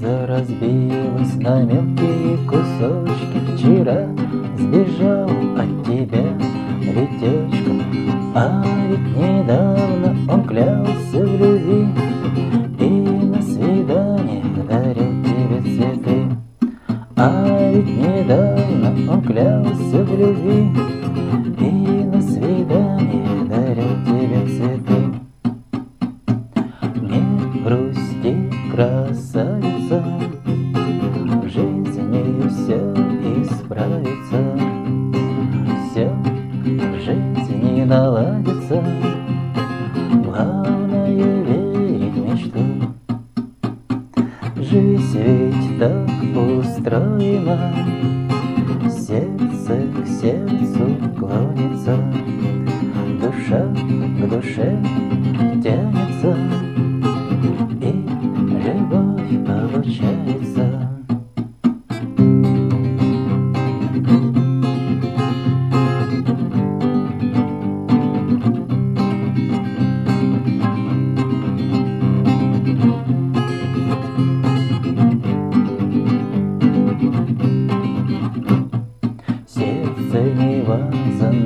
роза разбилась на мелкие кусочки. Вчера сбежал от тебя Витечка А ведь недавно он клялся в любви. И на свидание дарил тебе цветы. А ведь недавно он клялся в любви. И на свидание дарил тебе цветы. Не грусти, красавица все исправится Все в жизни наладится. Главное верить в мечту. Жизнь ведь так устроена. Сердце к сердцу клонится. Душа к душе тянется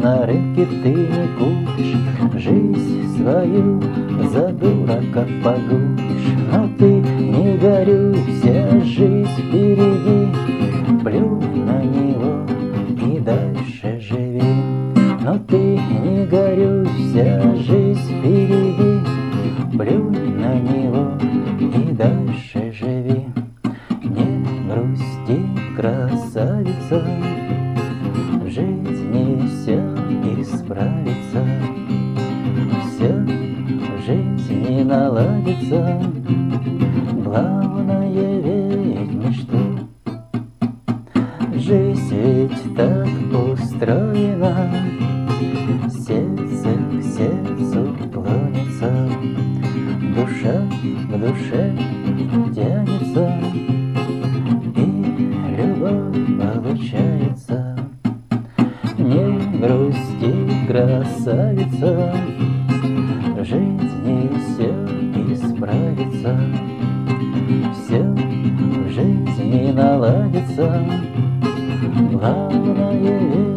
на рынке ты не купишь. Жизнь свою за дурака погубишь. Но ты не горюй, вся жизнь впереди. Плюнь на него и дальше живи. Но ты не горюй, вся жизнь впереди. Плюнь на него и дальше живи. Не грусти, красавица исправится, все в жизни наладится. Главное верить в мечту. Жизнь ведь так устроена, сердце к сердцу клонится, душа к душе тянется, и любовь получается. Не грусти, красавица, В жизни все исправится, Все в жизни наладится, Главное